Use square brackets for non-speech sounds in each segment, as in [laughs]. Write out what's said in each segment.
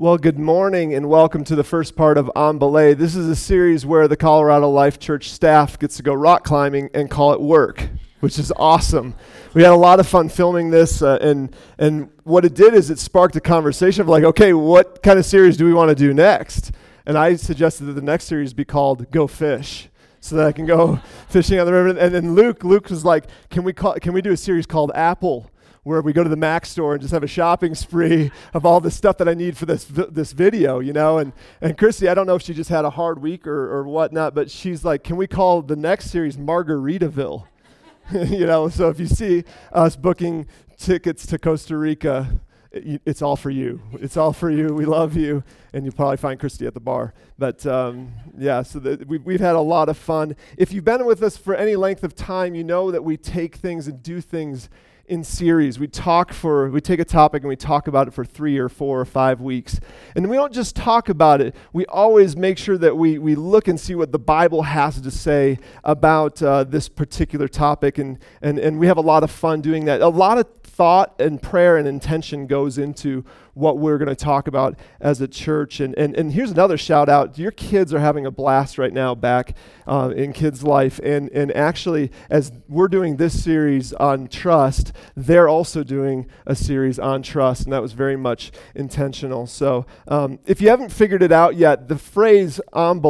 Well, good morning and welcome to the first part of On Belay. This is a series where the Colorado Life Church staff gets to go rock climbing and call it work, which is awesome. We had a lot of fun filming this, uh, and and what it did is it sparked a conversation of like, okay, what kind of series do we want to do next? And I suggested that the next series be called Go Fish so that I can go [laughs] fishing on the river. And then Luke, Luke was like, "Can we call? Can we do a series called Apple?" Where we go to the Mac store and just have a shopping spree of all the stuff that I need for this this video, you know. And and Christy, I don't know if she just had a hard week or or whatnot, but she's like, can we call the next series Margaritaville? [laughs] you know, so if you see us booking tickets to Costa Rica, it, it's all for you. It's all for you. We love you, and you'll probably find Christy at the bar. But um, yeah, so the, we've, we've had a lot of fun. If you've been with us for any length of time, you know that we take things and do things in series. We talk for, we take a topic and we talk about it for three or four or five weeks. And we don't just talk about it, we always make sure that we, we look and see what the Bible has to say about uh, this particular topic. And, and, and we have a lot of fun doing that. A lot of thought and prayer and intention goes into what we're going to talk about as a church. And, and, and here's another shout out your kids are having a blast right now back uh, in kids' life. And, and actually, as we're doing this series on trust, they're also doing a series on trust. And that was very much intentional. So um, if you haven't figured it out yet, the phrase on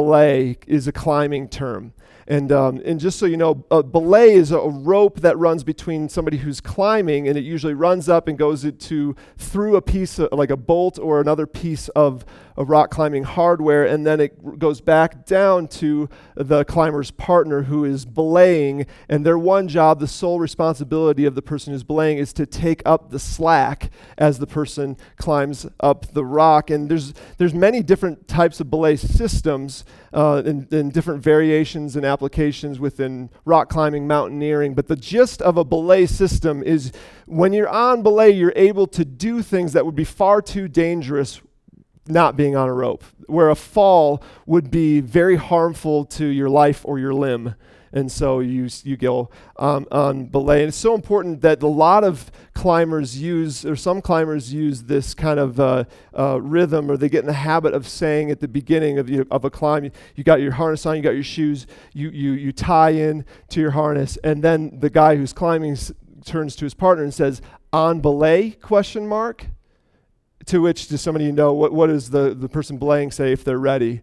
is a climbing term. And, um, and just so you know, a belay is a rope that runs between somebody who's climbing, and it usually runs up and goes to through a piece, of, like a bolt or another piece of, of rock climbing hardware, and then it goes back down to the climber's partner who is belaying. And their one job, the sole responsibility of the person who's belaying, is to take up the slack as the person climbs up the rock. And there's there's many different types of belay systems uh, and, and different variations and applications within rock climbing, mountaineering. But the gist of a belay system is when you're on belay, you're able to do things that would be far too dangerous not being on a rope, where a fall would be very harmful to your life or your limb and so you you go um, on belay. And it's so important that a lot of climbers use, or some climbers use this kind of uh, uh, rhythm, or they get in the habit of saying at the beginning of, the, of a climb, you, you got your harness on, you got your shoes, you, you, you tie in to your harness, and then the guy who's climbing s- turns to his partner and says, on belay, question mark? To which does somebody know, what, what does the, the person belaying say if they're ready?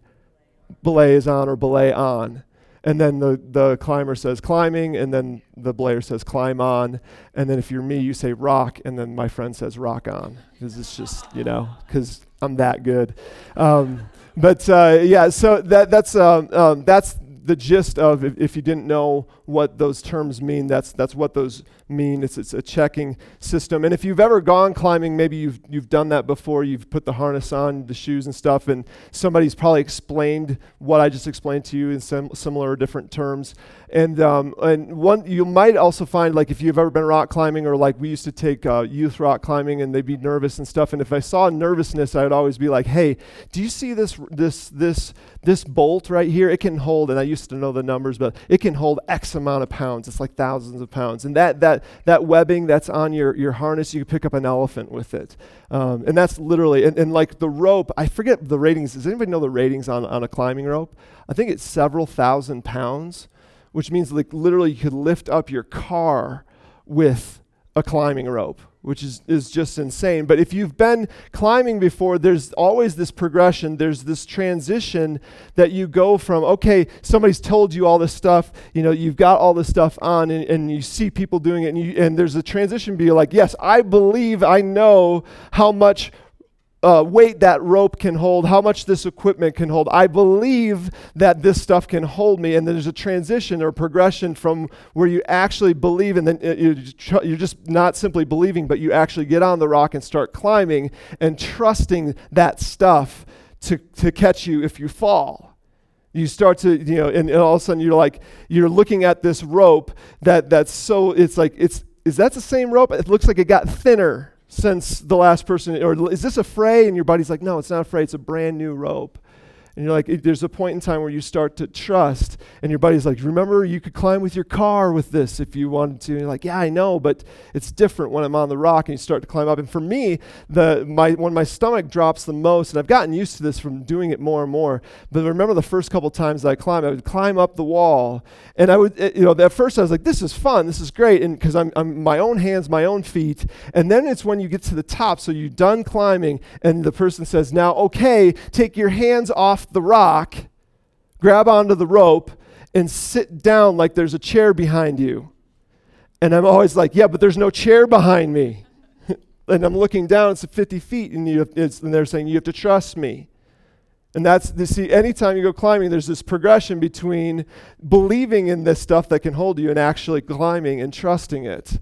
Belay is on or belay on. And then the, the climber says climbing, and then the belayer says climb on. And then if you're me, you say rock, and then my friend says rock on. Because it's just, you know, because I'm that good. Um, but uh, yeah, so that, that's, um, um, that's the gist of if, if, you didn't know what those terms mean, that's, that's what those mean. It's, it's a checking system. And if you've ever gone climbing, maybe you've, you've done that before. You've put the harness on, the shoes and stuff, and somebody's probably explained what I just explained to you in sim- similar or different terms. And, um, and one, you might also find, like, if you've ever been rock climbing, or like we used to take uh, youth rock climbing, and they'd be nervous and stuff. And if I saw nervousness, I would always be like, hey, do you see this, this, this, this bolt right here? It can hold, and I used to know the numbers, but it can hold X amount of pounds. It's like thousands of pounds. And that, that, that webbing that's on your, your harness, you can pick up an elephant with it. Um, and that's literally, and, and like the rope, I forget the ratings. Does anybody know the ratings on, on a climbing rope? I think it's several thousand pounds, which means like literally you could lift up your car with a climbing rope which is, is just insane. But if you've been climbing before, there's always this progression. There's this transition that you go from, okay, somebody's told you all this stuff, you know, you've got all this stuff on, and, and you see people doing it, and, you, and there's a transition be like, yes, I believe, I know how much uh, weight that rope can hold, how much this equipment can hold. I believe that this stuff can hold me. And there's a transition or progression from where you actually believe, and then uh, you're just not simply believing, but you actually get on the rock and start climbing and trusting that stuff to, to catch you if you fall. You start to, you know, and, and all of a sudden you're like, you're looking at this rope that that's so, it's like, it's, is that the same rope? It looks like it got thinner since the last person, or is this a fray? And your buddy's like, no, it's not a fray, it's a brand new rope. And you're like, there's a point in time where you start to trust, and your buddy's like, remember, you could climb with your car with this if you wanted to. And you're like, yeah, I know, but it's different when I'm on the rock and you start to climb up. And for me, the my when my stomach drops the most, and I've gotten used to this from doing it more and more. But remember the first couple times I climbed, I would climb up the wall, and I would, eh, you know, at first I was like, this is fun, this is great, and because I'm, I'm my own hands, my own feet. And then it's when you get to the top, so you're done climbing, and the person says, now, okay, take your hands off the rock, grab onto the rope, and sit down like there's a chair behind you. And I'm always like, yeah, but there's no chair behind me. [laughs] and I'm looking down, it's 50 feet, and, you, and they're saying, you have to trust me. And that's, you see, anytime you go climbing, there's this progression between believing in this stuff that can hold you and actually climbing and trusting it.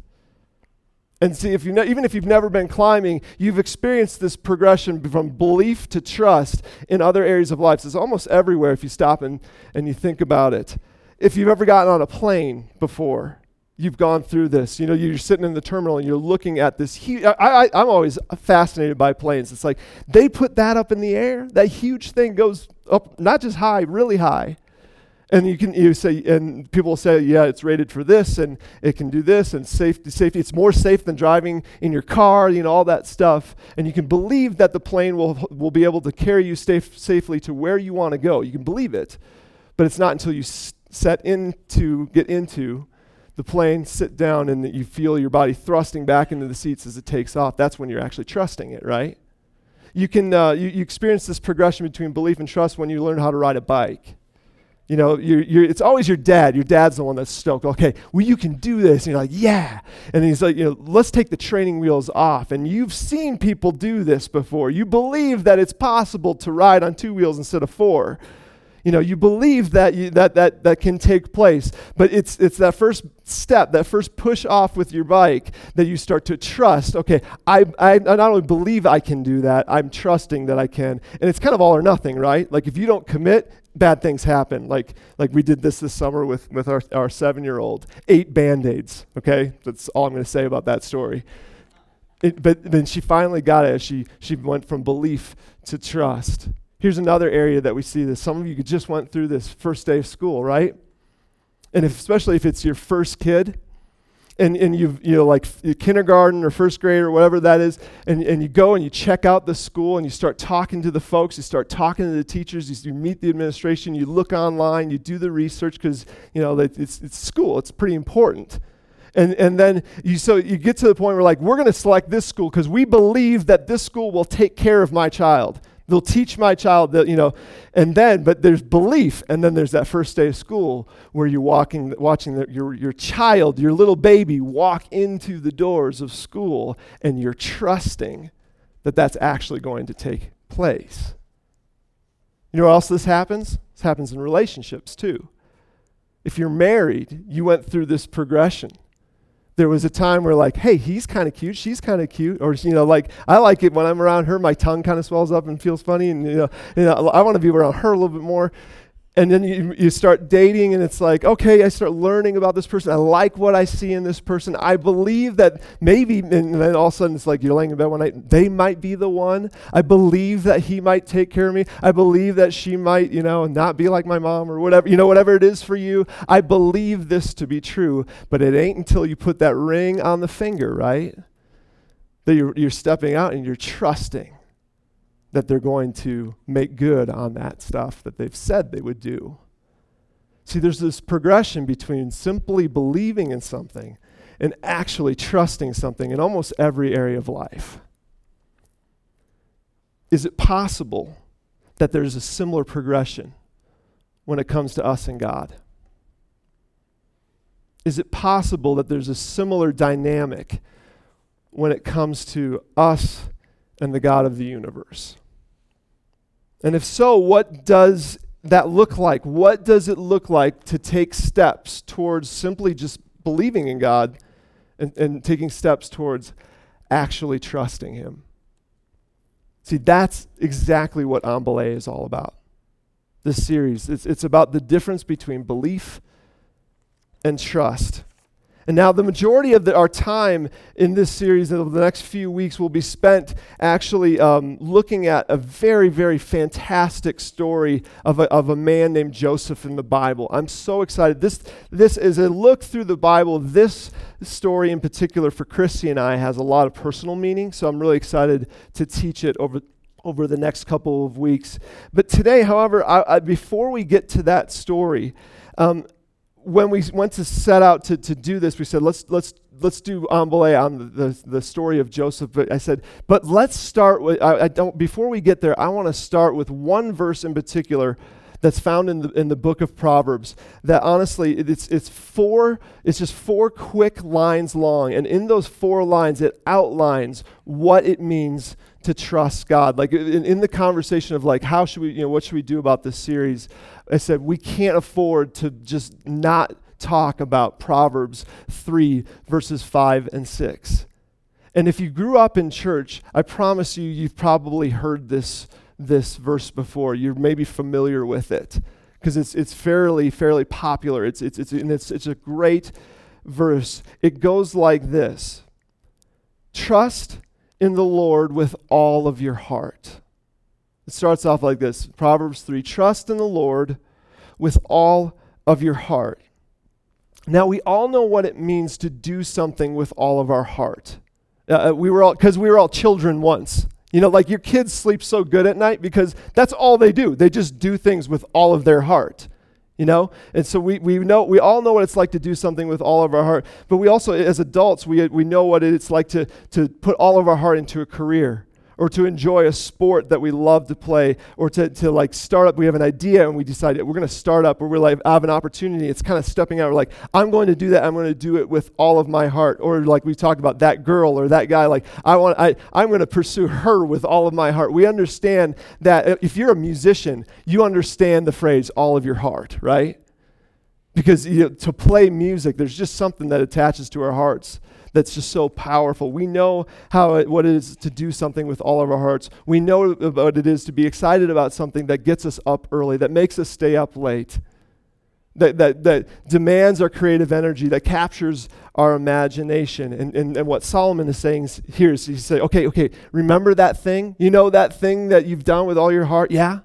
And see, if you ne- even if you've never been climbing, you've experienced this progression from belief to trust in other areas of life. it's almost everywhere if you stop and, and you think about it. If you've ever gotten on a plane before, you've gone through this. You know, you're sitting in the terminal and you're looking at this huge. I, I'm always fascinated by planes. It's like they put that up in the air. That huge thing goes up, not just high, really high. And you can you say, and people say, yeah, it's rated for this, and it can do this, and safety, safety. It's more safe than driving in your car, you know, all that stuff. And you can believe that the plane will will be able to carry you safe, safely to where you want to go. You can believe it, but it's not until you set into get into the plane, sit down, and you feel your body thrusting back into the seats as it takes off. That's when you're actually trusting it, right? You can uh, you, you experience this progression between belief and trust when you learn how to ride a bike you know, you're, you're, it's always your dad. Your dad's the one that's stoked. Okay, well, you can do this. And you're like, yeah. And he's like, you know, let's take the training wheels off. And you've seen people do this before. You believe that it's possible to ride on two wheels instead of four. You know, you believe that you, that, that that can take place. But it's, it's that first step, that first push off with your bike that you start to trust. Okay, I, I not only believe I can do that, I'm trusting that I can. And it's kind of all or nothing, right? Like if you don't commit, bad things happen. Like, like we did this this summer with, with our, our seven year old. Eight band aids, okay? That's all I'm going to say about that story. It, but then she finally got it. She, she went from belief to trust. Here's another area that we see this. Some of you just went through this first day of school, right? And if, especially if it's your first kid, and, and you you know like kindergarten or first grade or whatever that is and, and you go and you check out the school and you start talking to the folks you start talking to the teachers you, you meet the administration you look online you do the research because you know it's, it's school it's pretty important and, and then you so you get to the point where like we're going to select this school because we believe that this school will take care of my child They'll teach my child that, you know, and then, but there's belief, and then there's that first day of school where you're walking, watching the, your, your child, your little baby, walk into the doors of school, and you're trusting that that's actually going to take place. You know what else this happens? This happens in relationships too. If you're married, you went through this progression there was a time where like hey he's kind of cute she's kind of cute or you know like i like it when i'm around her my tongue kind of swells up and feels funny and you know, you know i want to be around her a little bit more and then you, you start dating and it's like okay i start learning about this person. I like what i see in this person. I believe that maybe and then all of a sudden it's like you're laying in bed one night. They might be the one. I believe that he might take care of me. I believe that she might you know not be like my mom or whatever you know whatever it is for you. I believe this to be true but it ain't until you put that ring on the finger right? That you're, you're stepping out and you're trusting that they're going to make good on that stuff that they've said they would do. See, there's this progression between simply believing in something and actually trusting something in almost every area of life. Is it possible that there's a similar progression when it comes to us and God? Is it possible that there's a similar dynamic when it comes to us and the God of the universe? And if so, what does that look like? What does it look like to take steps towards simply just believing in God and, and taking steps towards actually trusting Him? See, that's exactly what On is all about. This series, it's, it's about the difference between belief and trust. And now, the majority of the, our time in this series, of the next few weeks, will be spent actually um, looking at a very, very fantastic story of a, of a man named Joseph in the Bible. I'm so excited. This, this is a look through the Bible. This story, in particular, for Christy and I, has a lot of personal meaning. So I'm really excited to teach it over, over the next couple of weeks. But today, however, I, I, before we get to that story, um, when we went to set out to, to do this, we said, let's, let's, let's do on the, the, the, story of Joseph. But I said, but let's start with, I, I don't, before we get there, I want to start with one verse in particular that's found in the, in the book of Proverbs that honestly, it's, it's four, it's just four quick lines long. And in those four lines, it outlines what it means to trust God. Like in, in the conversation of like, how should we, you know, what should we do about this series? I said, we can't afford to just not talk about Proverbs 3, verses 5 and 6. And if you grew up in church, I promise you, you've probably heard this, this verse before. You're maybe familiar with it because it's, it's fairly, fairly popular. It's, it's, it's, and it's, it's a great verse. It goes like this Trust in the Lord with all of your heart it starts off like this Proverbs 3 Trust in the Lord with all of your heart. Now, we all know what it means to do something with all of our heart. Uh, uh we were all, because we were all children once. You know, like your kids sleep so good at night because that's all they do. They just do things with all of their heart. You know? And so we, we know we all know what it's like to do something with all of our heart. But we also, as adults, we, we know what it's like to, to put all of our heart into a career or to enjoy a sport that we love to play or to, to like start up. We have an idea and we decide we're going to start up or we're like I have an opportunity. It's kind of stepping out. We're like i'm going to do that. I'm going to do it with all of my heart. Or like we talked about that girl or that guy like i want I, i'm going to pursue her with all of my heart. We understand that uh, if you're a musician you understand the phrase all of your heart right? Because you know, to play music there's just something that attaches to our hearts that's just so powerful. We know how it, what it is to do something with all of our hearts. We know what it is to be excited about something that gets us up early, that makes us stay up late, that, that, that demands our creative energy, that captures our imagination. And, and, and what Solomon is saying here is he's say, okay, okay, remember that thing? You know that thing that you've done with all your heart? Yeah.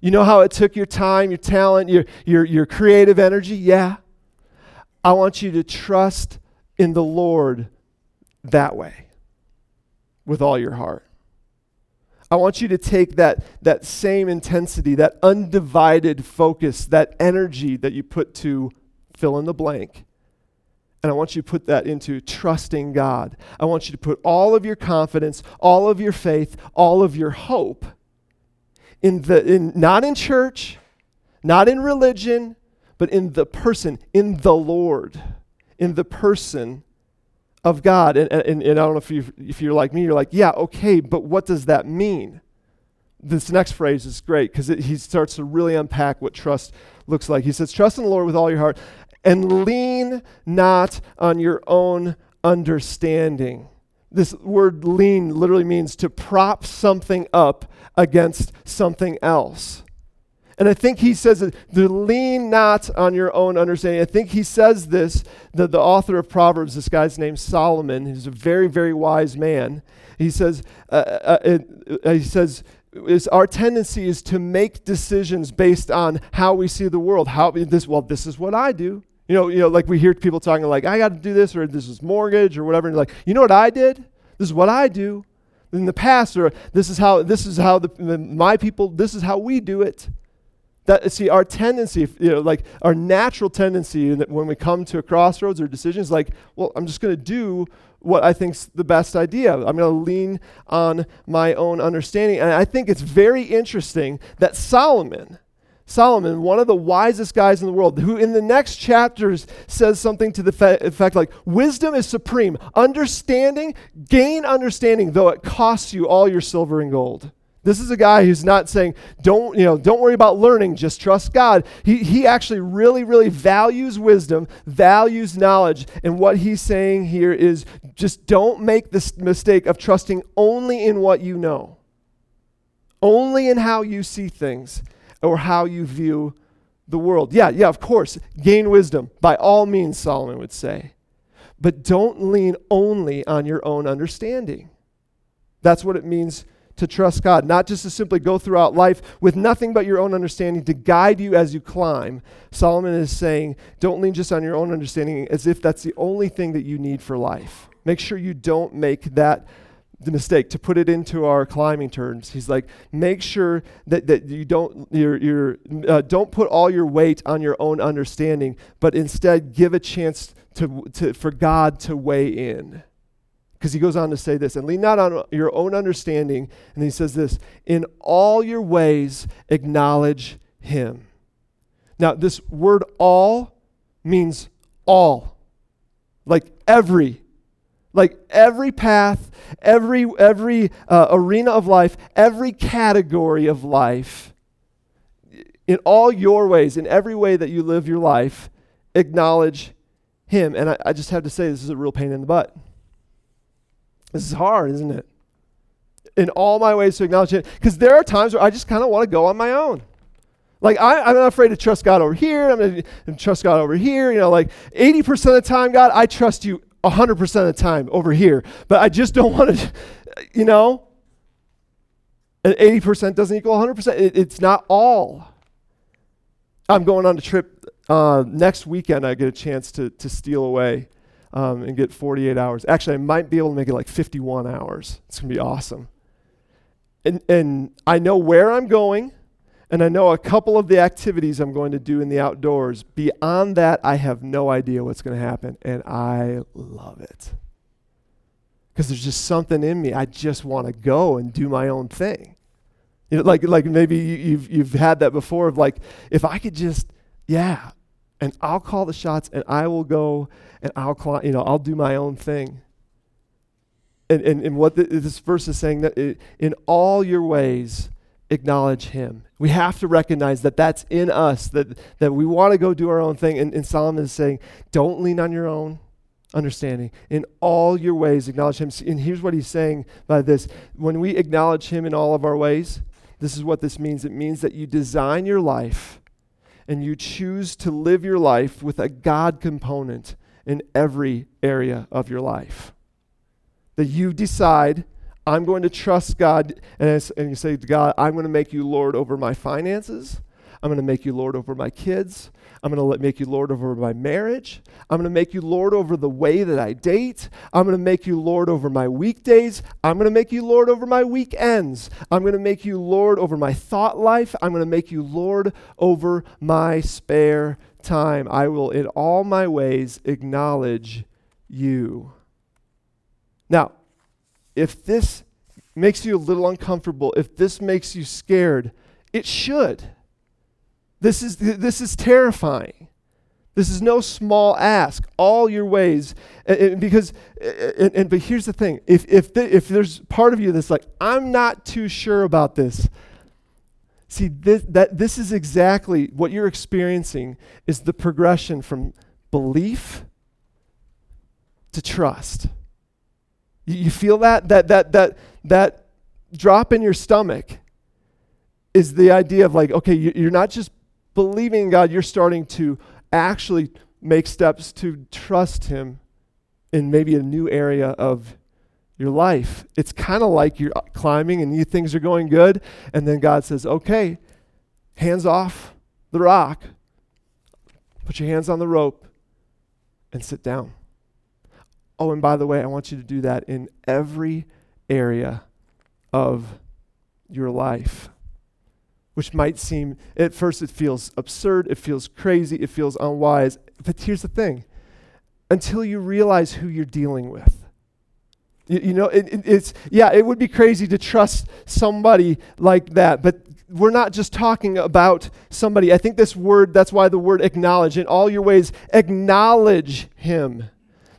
You know how it took your time, your talent, your, your, your creative energy? Yeah. I want you to trust in the Lord that way with all your heart. I want you to take that, that same intensity, that undivided focus, that energy that you put to fill in the blank, and I want you to put that into trusting God. I want you to put all of your confidence, all of your faith, all of your hope in the in not in church, not in religion, but in the person, in the Lord in the person of God. And, and, and I don't know if, you if you're like me, you're like, yeah, okay, but what does that mean? This next phrase is great because he starts to really unpack what trust looks like. He says, Trust in the Lord with all your heart and lean not on your own understanding. This word lean literally means to prop something up against something else. And I think he says it, to lean not on your own understanding. I think he says this, the, the author of Proverbs, this guy's named Solomon. He's a very, very wise man. He says, uh, uh, uh, he says, is our tendency is to make decisions based on how we see the world. How this well, this is what I do. You know, you know, like we hear people talking like, I got to do this, or this is mortgage, or whatever. And like, you know what I did? This is what I do. In the past, or this is how this is how the, my people. This is how we do it. That see our tendency, you know, like our natural tendency that when we come to a crossroads or decisions, like, well, I'm just going to do what I think's the best idea. I'm going to lean on my own understanding, and I think it's very interesting that Solomon, Solomon, one of the wisest guys in the world, who in the next chapters says something to the fe- effect like, wisdom is supreme. Understanding, gain understanding, though it costs you all your silver and gold. This is a guy who's not saying, don't, you know, don't worry about learning, just trust God. He, he actually really, really values wisdom, values knowledge. And what he's saying here is just don't make this mistake of trusting only in what you know, only in how you see things or how you view the world. Yeah, yeah, of course, gain wisdom by all means, Solomon would say. But don't lean only on your own understanding. That's what it means to trust God, not just to simply go throughout life with nothing but your own understanding to guide you as you climb. Solomon is saying, don't lean just on your own understanding as if that's the only thing that you need for life. Make sure you don't make that the mistake to put it into our climbing terms he's like make sure that, that you don't you're, you're, uh, don't put all your weight on your own understanding but instead give a chance to, to, for god to weigh in because he goes on to say this and lean not on your own understanding and he says this in all your ways acknowledge him. Now this word all means all. Like every like every path every every uh, arena of life every category of life in all your ways in every way that you live your life acknowledge him. And I, I just have to say this is a real pain in the butt this is hard, isn't it? In all my ways to acknowledge it. Because there are times where I just kind of want to go on my own. Like, I, am not afraid to trust God over here. I'm going to trust God over here. You know, like 80% of the time, God, I trust you 100% of the time over here. But I just don't want to, [laughs] you know. And 80% doesn't equal 100%. It, it's not all. I'm going on a trip uh, next weekend. I get a chance to, to steal away um, and get 48 hours. Actually, I might be able to make it like 51 hours. It's going to be awesome. And, and I know where I'm going, and I know a couple of the activities I'm going to do in the outdoors. Beyond that, I have no idea what's going to happen, and I love it. Because there's just something in me. I just want to go and do my own thing. You know, like, like maybe you've, you've had that before of like, if I could just, yeah, and I'll call the shots and I will go and I'll, you know, I'll do my own thing. And, and, and what the, this verse is saying that it, in all your ways, acknowledge him. We have to recognize that that's in us, that, that we want to go do our own thing. And, and Solomon is saying, don't lean on your own understanding. In all your ways, acknowledge him. And here's what he's saying by this when we acknowledge him in all of our ways, this is what this means it means that you design your life and you choose to live your life with a God component in every area of your life. That you decide, I'm going to trust God, and, and you say to God, I'm going to make you Lord over my finances. I'm going to make you Lord over my kids. I'm going to make you Lord over my marriage. I'm going to make you Lord over the way that I date. I'm going to make you Lord over my weekdays. I'm going to make you Lord over my weekends. I'm going to make you Lord over my thought life. I'm going to make you Lord over my spare time. I will, in all my ways, acknowledge you. Now, if this makes you a little uncomfortable, if this makes you scared, it should. This is, this is terrifying. This is no small ask. All your ways, and, and because, and, and, but here's the thing: if if the, if there's part of you that's like, I'm not too sure about this. See, this, that this is exactly what you're experiencing is the progression from belief to trust. You, you feel that that that that that drop in your stomach is the idea of like, okay, you, you're not just believing in God, you're starting to actually make steps to trust Him in maybe a new area of your life. It's kind of like you're uh, climbing and you things are going good, and then God says, "Okay, hands off the rock. Put your hands on the rope and sit down." Oh, and by the way, I want you to do that in every area of your life which might seem, at first, it feels absurd, it feels crazy, it feels unwise. But here's the thing until you realize who you're dealing with. You, you know, it, it, it's, yeah, it would be crazy to trust somebody like that, but we're not just talking about somebody. I think this word, that's why the word acknowledge, in all your ways, acknowledge him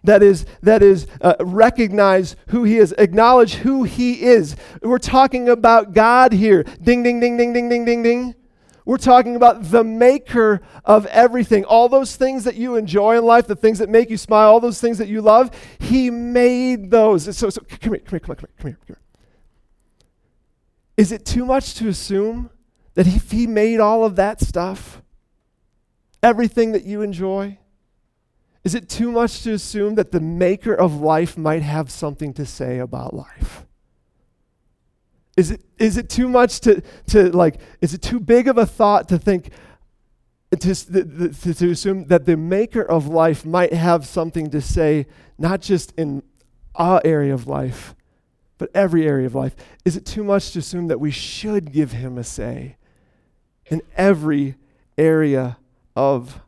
that is, that is uh, recognize who he is, acknowledge who he is. We're talking about God here. Ding, ding, ding, ding, ding, ding, ding, ding. We're talking about the maker of everything. All those things that you enjoy in life, the things that make you smile, all those things that you love, he made those. So, so come here, come here, come here, come here, come here. Is it too much to assume that if he made all of that stuff, everything that you enjoy, Is it too much to assume that the maker of life might have something to say about life? Is it, is it too much to, to like, is it too big of a thought to think, to, to, to assume that the maker of life might have something to say, not just in our area of life, but every area of life? Is it too much to assume that we should give him a say in every area of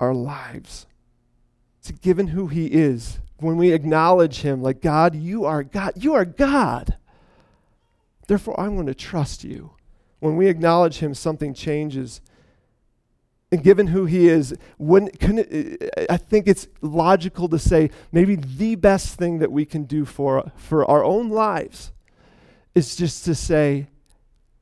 our lives? So, given who he is, when we acknowledge him, like, God, you are God, you are God. Therefore, I'm going to trust you. When we acknowledge him, something changes. And given who he is, when, I think it's logical to say maybe the best thing that we can do for, for our own lives is just to say,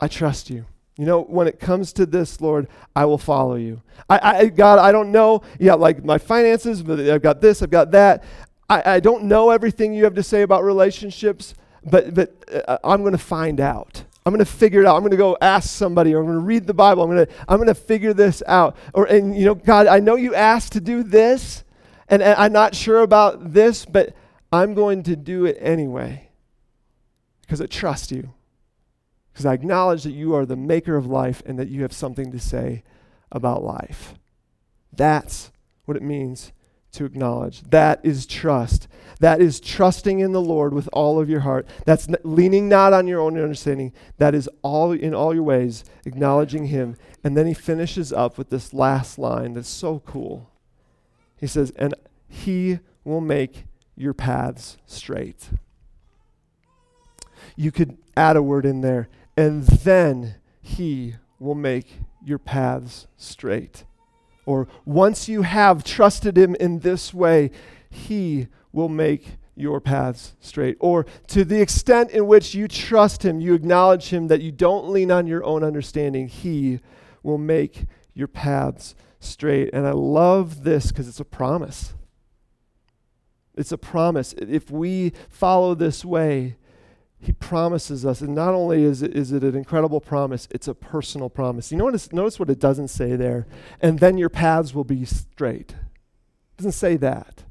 I trust you. You know, when it comes to this, Lord, I will follow you. I, I God, I don't know. Yeah, like my finances, but I've got this, I've got that. I, I don't know everything you have to say about relationships, but but uh, I'm going to find out. I'm going to figure it out. I'm going to go ask somebody, or I'm going to read the Bible. I'm going to I'm going to figure this out. Or and you know, God, I know you asked to do this, and, and I'm not sure about this, but I'm going to do it anyway because I trust you because I acknowledge that you are the maker of life and that you have something to say about life. That's what it means to acknowledge. That is trust. That is trusting in the Lord with all of your heart. That's n- leaning not on your own understanding. That is all in all your ways, acknowledging Him. And then he finishes up with this last line that's so cool. He says, And He will make your paths straight. You could add a word in there and then he will make your paths straight. Or once you have trusted him in this way, he will make your paths straight. Or to the extent in which you trust him, you acknowledge him that you don't lean on your own understanding, he will make your paths straight. And I love this because it's a promise. It's a promise. If we follow this way, he promises us, and not only is it, is it an incredible promise, it's a personal promise. You notice, notice what it doesn't say there. And then your paths will be straight. It doesn't say that.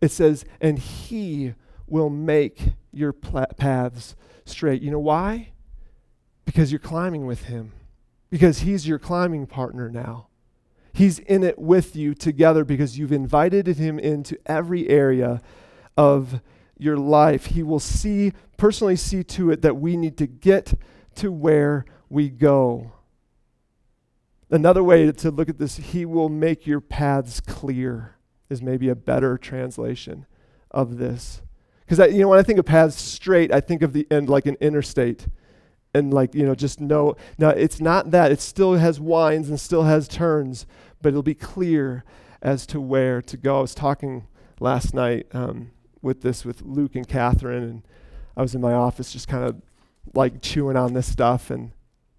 It says, and he will make your paths straight. You know why? Because you're climbing with him. Because he's your climbing partner now. He's in it with you together because you've invited him into every area of your life. He will see, personally see to it that we need to get to where we go. Another way to look at this, He will make your paths clear, is maybe a better translation of this. Because you know, when I think of paths straight, I think of the end like an interstate, and like you know, just no. Now it's not that; it still has winds and still has turns, but it'll be clear as to where to go. I was talking last night um, with this with Luke and Catherine, and I was in my office just kind of like chewing on this stuff, and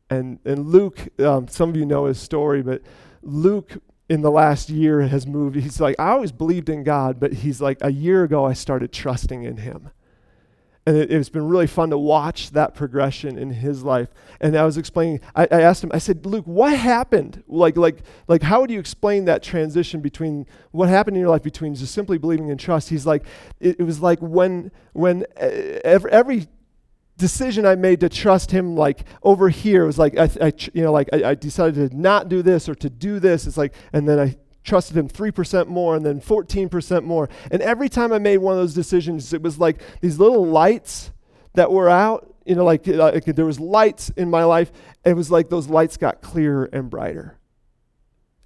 and and Luke, um, some of you know his story, but Luke in the last year has moved. He's like, I always believed in God, but he's like, a year ago I started trusting in Him. And it, has been really fun to watch that progression in his life. And I was explaining, I, I, asked him, I said, Luke, what happened? Like, like, like, how would you explain that transition between what happened in your life between just simply believing in trust? He's like, it, it was like when, when uh, every, every decision I made to trust him, like over here, was like, I, I you know, like I, I decided to not do this or to do this. It's like, and then I trusted him 3% more and then 14% more. And every time I made one of those decisions, it was like these little lights that were out. You know, like, uh, like there was lights in my life. It was like those lights got clearer and brighter.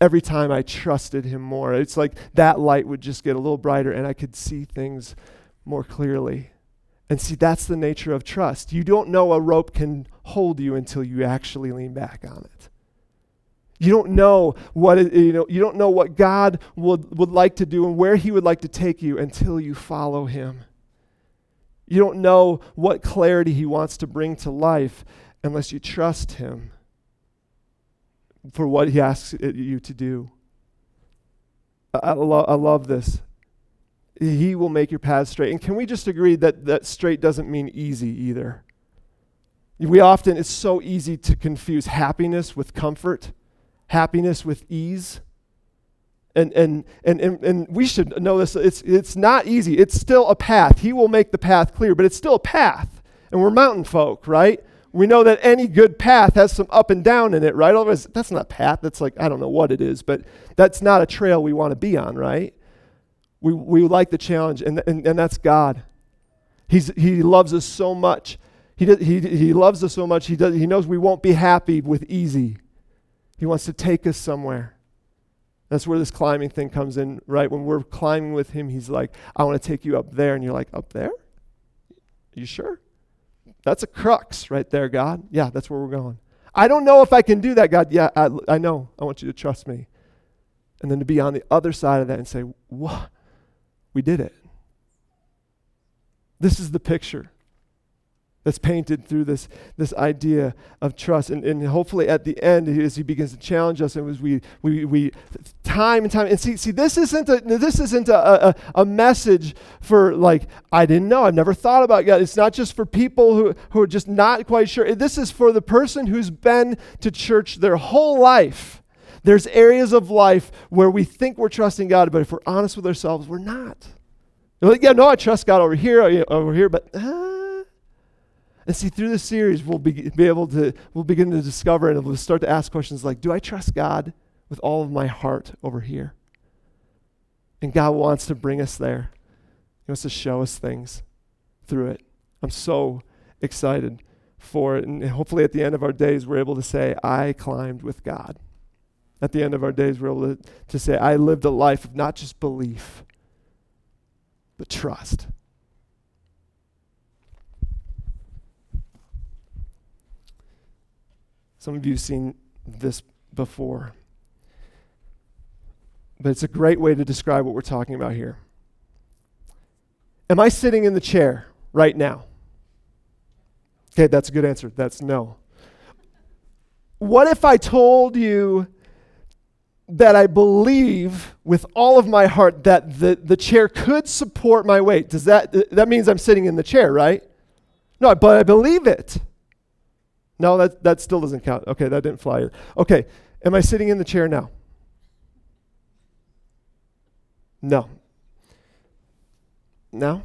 Every time I trusted him more, it's like that light would just get a little brighter and I could see things more clearly. And see, that's the nature of trust. You don't know a rope can hold you until you actually lean back on it. You don't know what it, you know. You don't know what God would, would like to do and where He would like to take you until you follow Him. You don't know what clarity He wants to bring to life unless you trust Him for what He asks you to do. I, lo- I love this. He will make your path straight. And can we just agree that, that straight doesn't mean easy either? We often, it's so easy to confuse happiness with comfort happiness with ease. And, and, and, and, and we should know this. It's, it's not easy. It's still a path. He will make the path clear, but it's still a path. And we're mountain folk, right? We know that any good path has some up and down in it, right? Otherwise, that's not a path. That's like, I don't know what it is, but that's not a trail we want to be on, right? We, we like the challenge, and, and, and that's God. He's, he loves us so much. He, does, he, he loves us so much, he, does, he knows we won't be happy with easy. He wants to take us somewhere. That's where this climbing thing comes in, right? When we're climbing with him, he's like, I want to take you up there. And you're like, Up there? Are you sure? That's a crux right there, God. Yeah, that's where we're going. I don't know if I can do that, God. Yeah, I, I know. I want you to trust me. And then to be on the other side of that and say, What? We did it. This is the picture that's painted through this, this idea of trust. And, and hopefully at the end, as he begins to challenge us, and as we, we, we time and time, and see, see this isn't, a, this isn't a, a, a message for like, I didn't know, I've never thought about God. It's not just for people who, who are just not quite sure. This is for the person who's been to church their whole life. There's areas of life where we think we're trusting God, but if we're honest with ourselves, we're not. like, yeah, no, I trust God over here, over here, but uh, and see, through this series, we'll be, be able to, we'll begin to discover and we'll start to ask questions like, do I trust God with all of my heart over here? And God wants to bring us there. He wants to show us things through it. I'm so excited for it. And hopefully at the end of our days, we're able to say, I climbed with God. At the end of our days, we're able to, to say, I lived a life of not just belief, but trust. Some of you have seen this before. But it's a great way to describe what we're talking about here. Am I sitting in the chair right now? Okay, that's a good answer. That's no. What if I told you that I believe with all of my heart that the, the chair could support my weight? Does that that means I'm sitting in the chair, right? No, but I believe it. No, that, that still doesn't count. Okay, that didn't fly. Okay, am I sitting in the chair now? No. Now?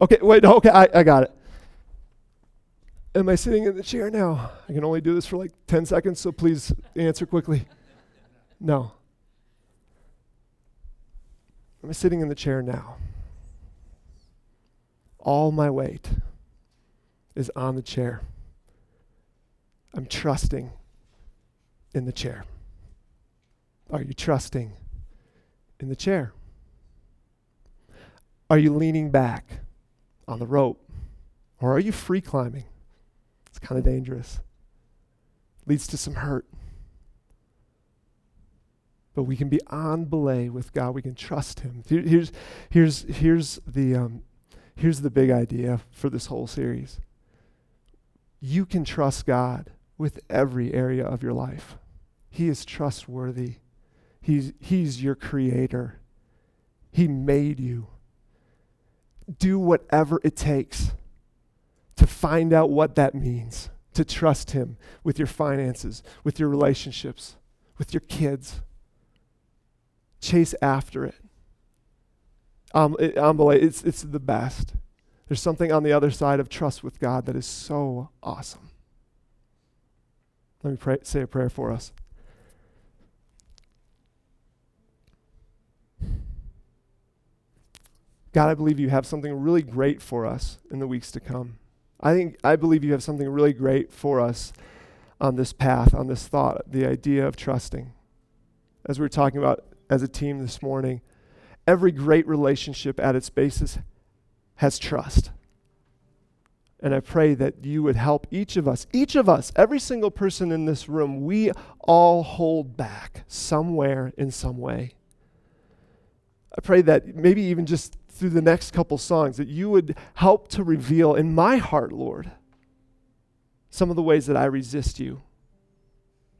Okay, wait, okay, I, I got it. Am I sitting in the chair now? I can only do this for like 10 seconds, so please answer quickly. No. Am I sitting in the chair now? All my weight is on the chair. I'm trusting in the chair. Are you trusting in the chair? Are you leaning back on the rope? Or are you free climbing? It's kind of dangerous. Leads to some hurt. But we can be on belay with God. We can trust Him. Here's, here's, here's, the, um, here's the big idea for this whole series you can trust God with every area of your life. He is trustworthy. He's, he's your creator. He made you. Do whatever it takes to find out what that means, to trust Him with your finances, with your relationships, with your kids. Chase after it. Um, it, it's, it's the best. There's something on the other side of trust with God that is so awesome. Let me pray, say a prayer for us. God, I believe you have something really great for us in the weeks to come. I think I believe you have something really great for us on this path, on this thought, the idea of trusting. As we were talking about as a team this morning, every great relationship at its basis has trust. And I pray that you would help each of us, each of us, every single person in this room, we all hold back somewhere in some way. I pray that maybe even just through the next couple songs, that you would help to reveal in my heart, Lord, some of the ways that I resist you,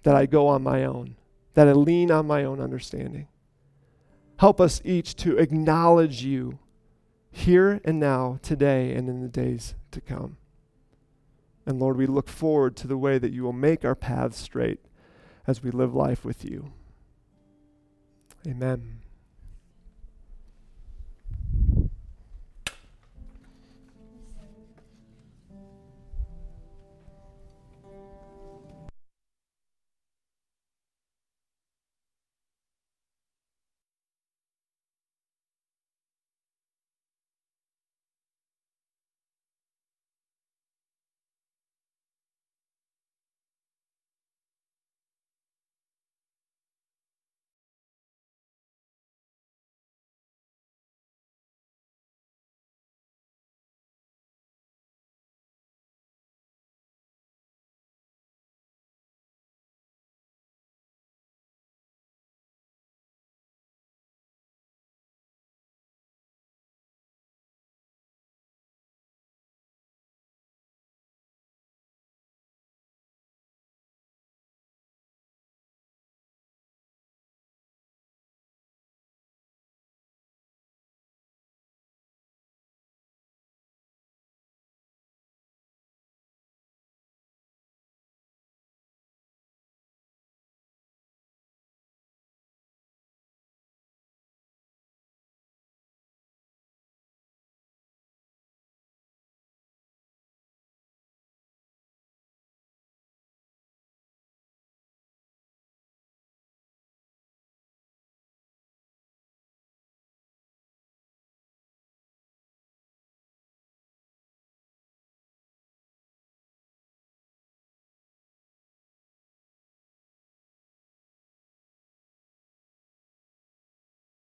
that I go on my own, that I lean on my own understanding. Help us each to acknowledge you here and now, today, and in the days to come. And Lord, we look forward to the way that you will make our paths straight as we live life with you. Amen.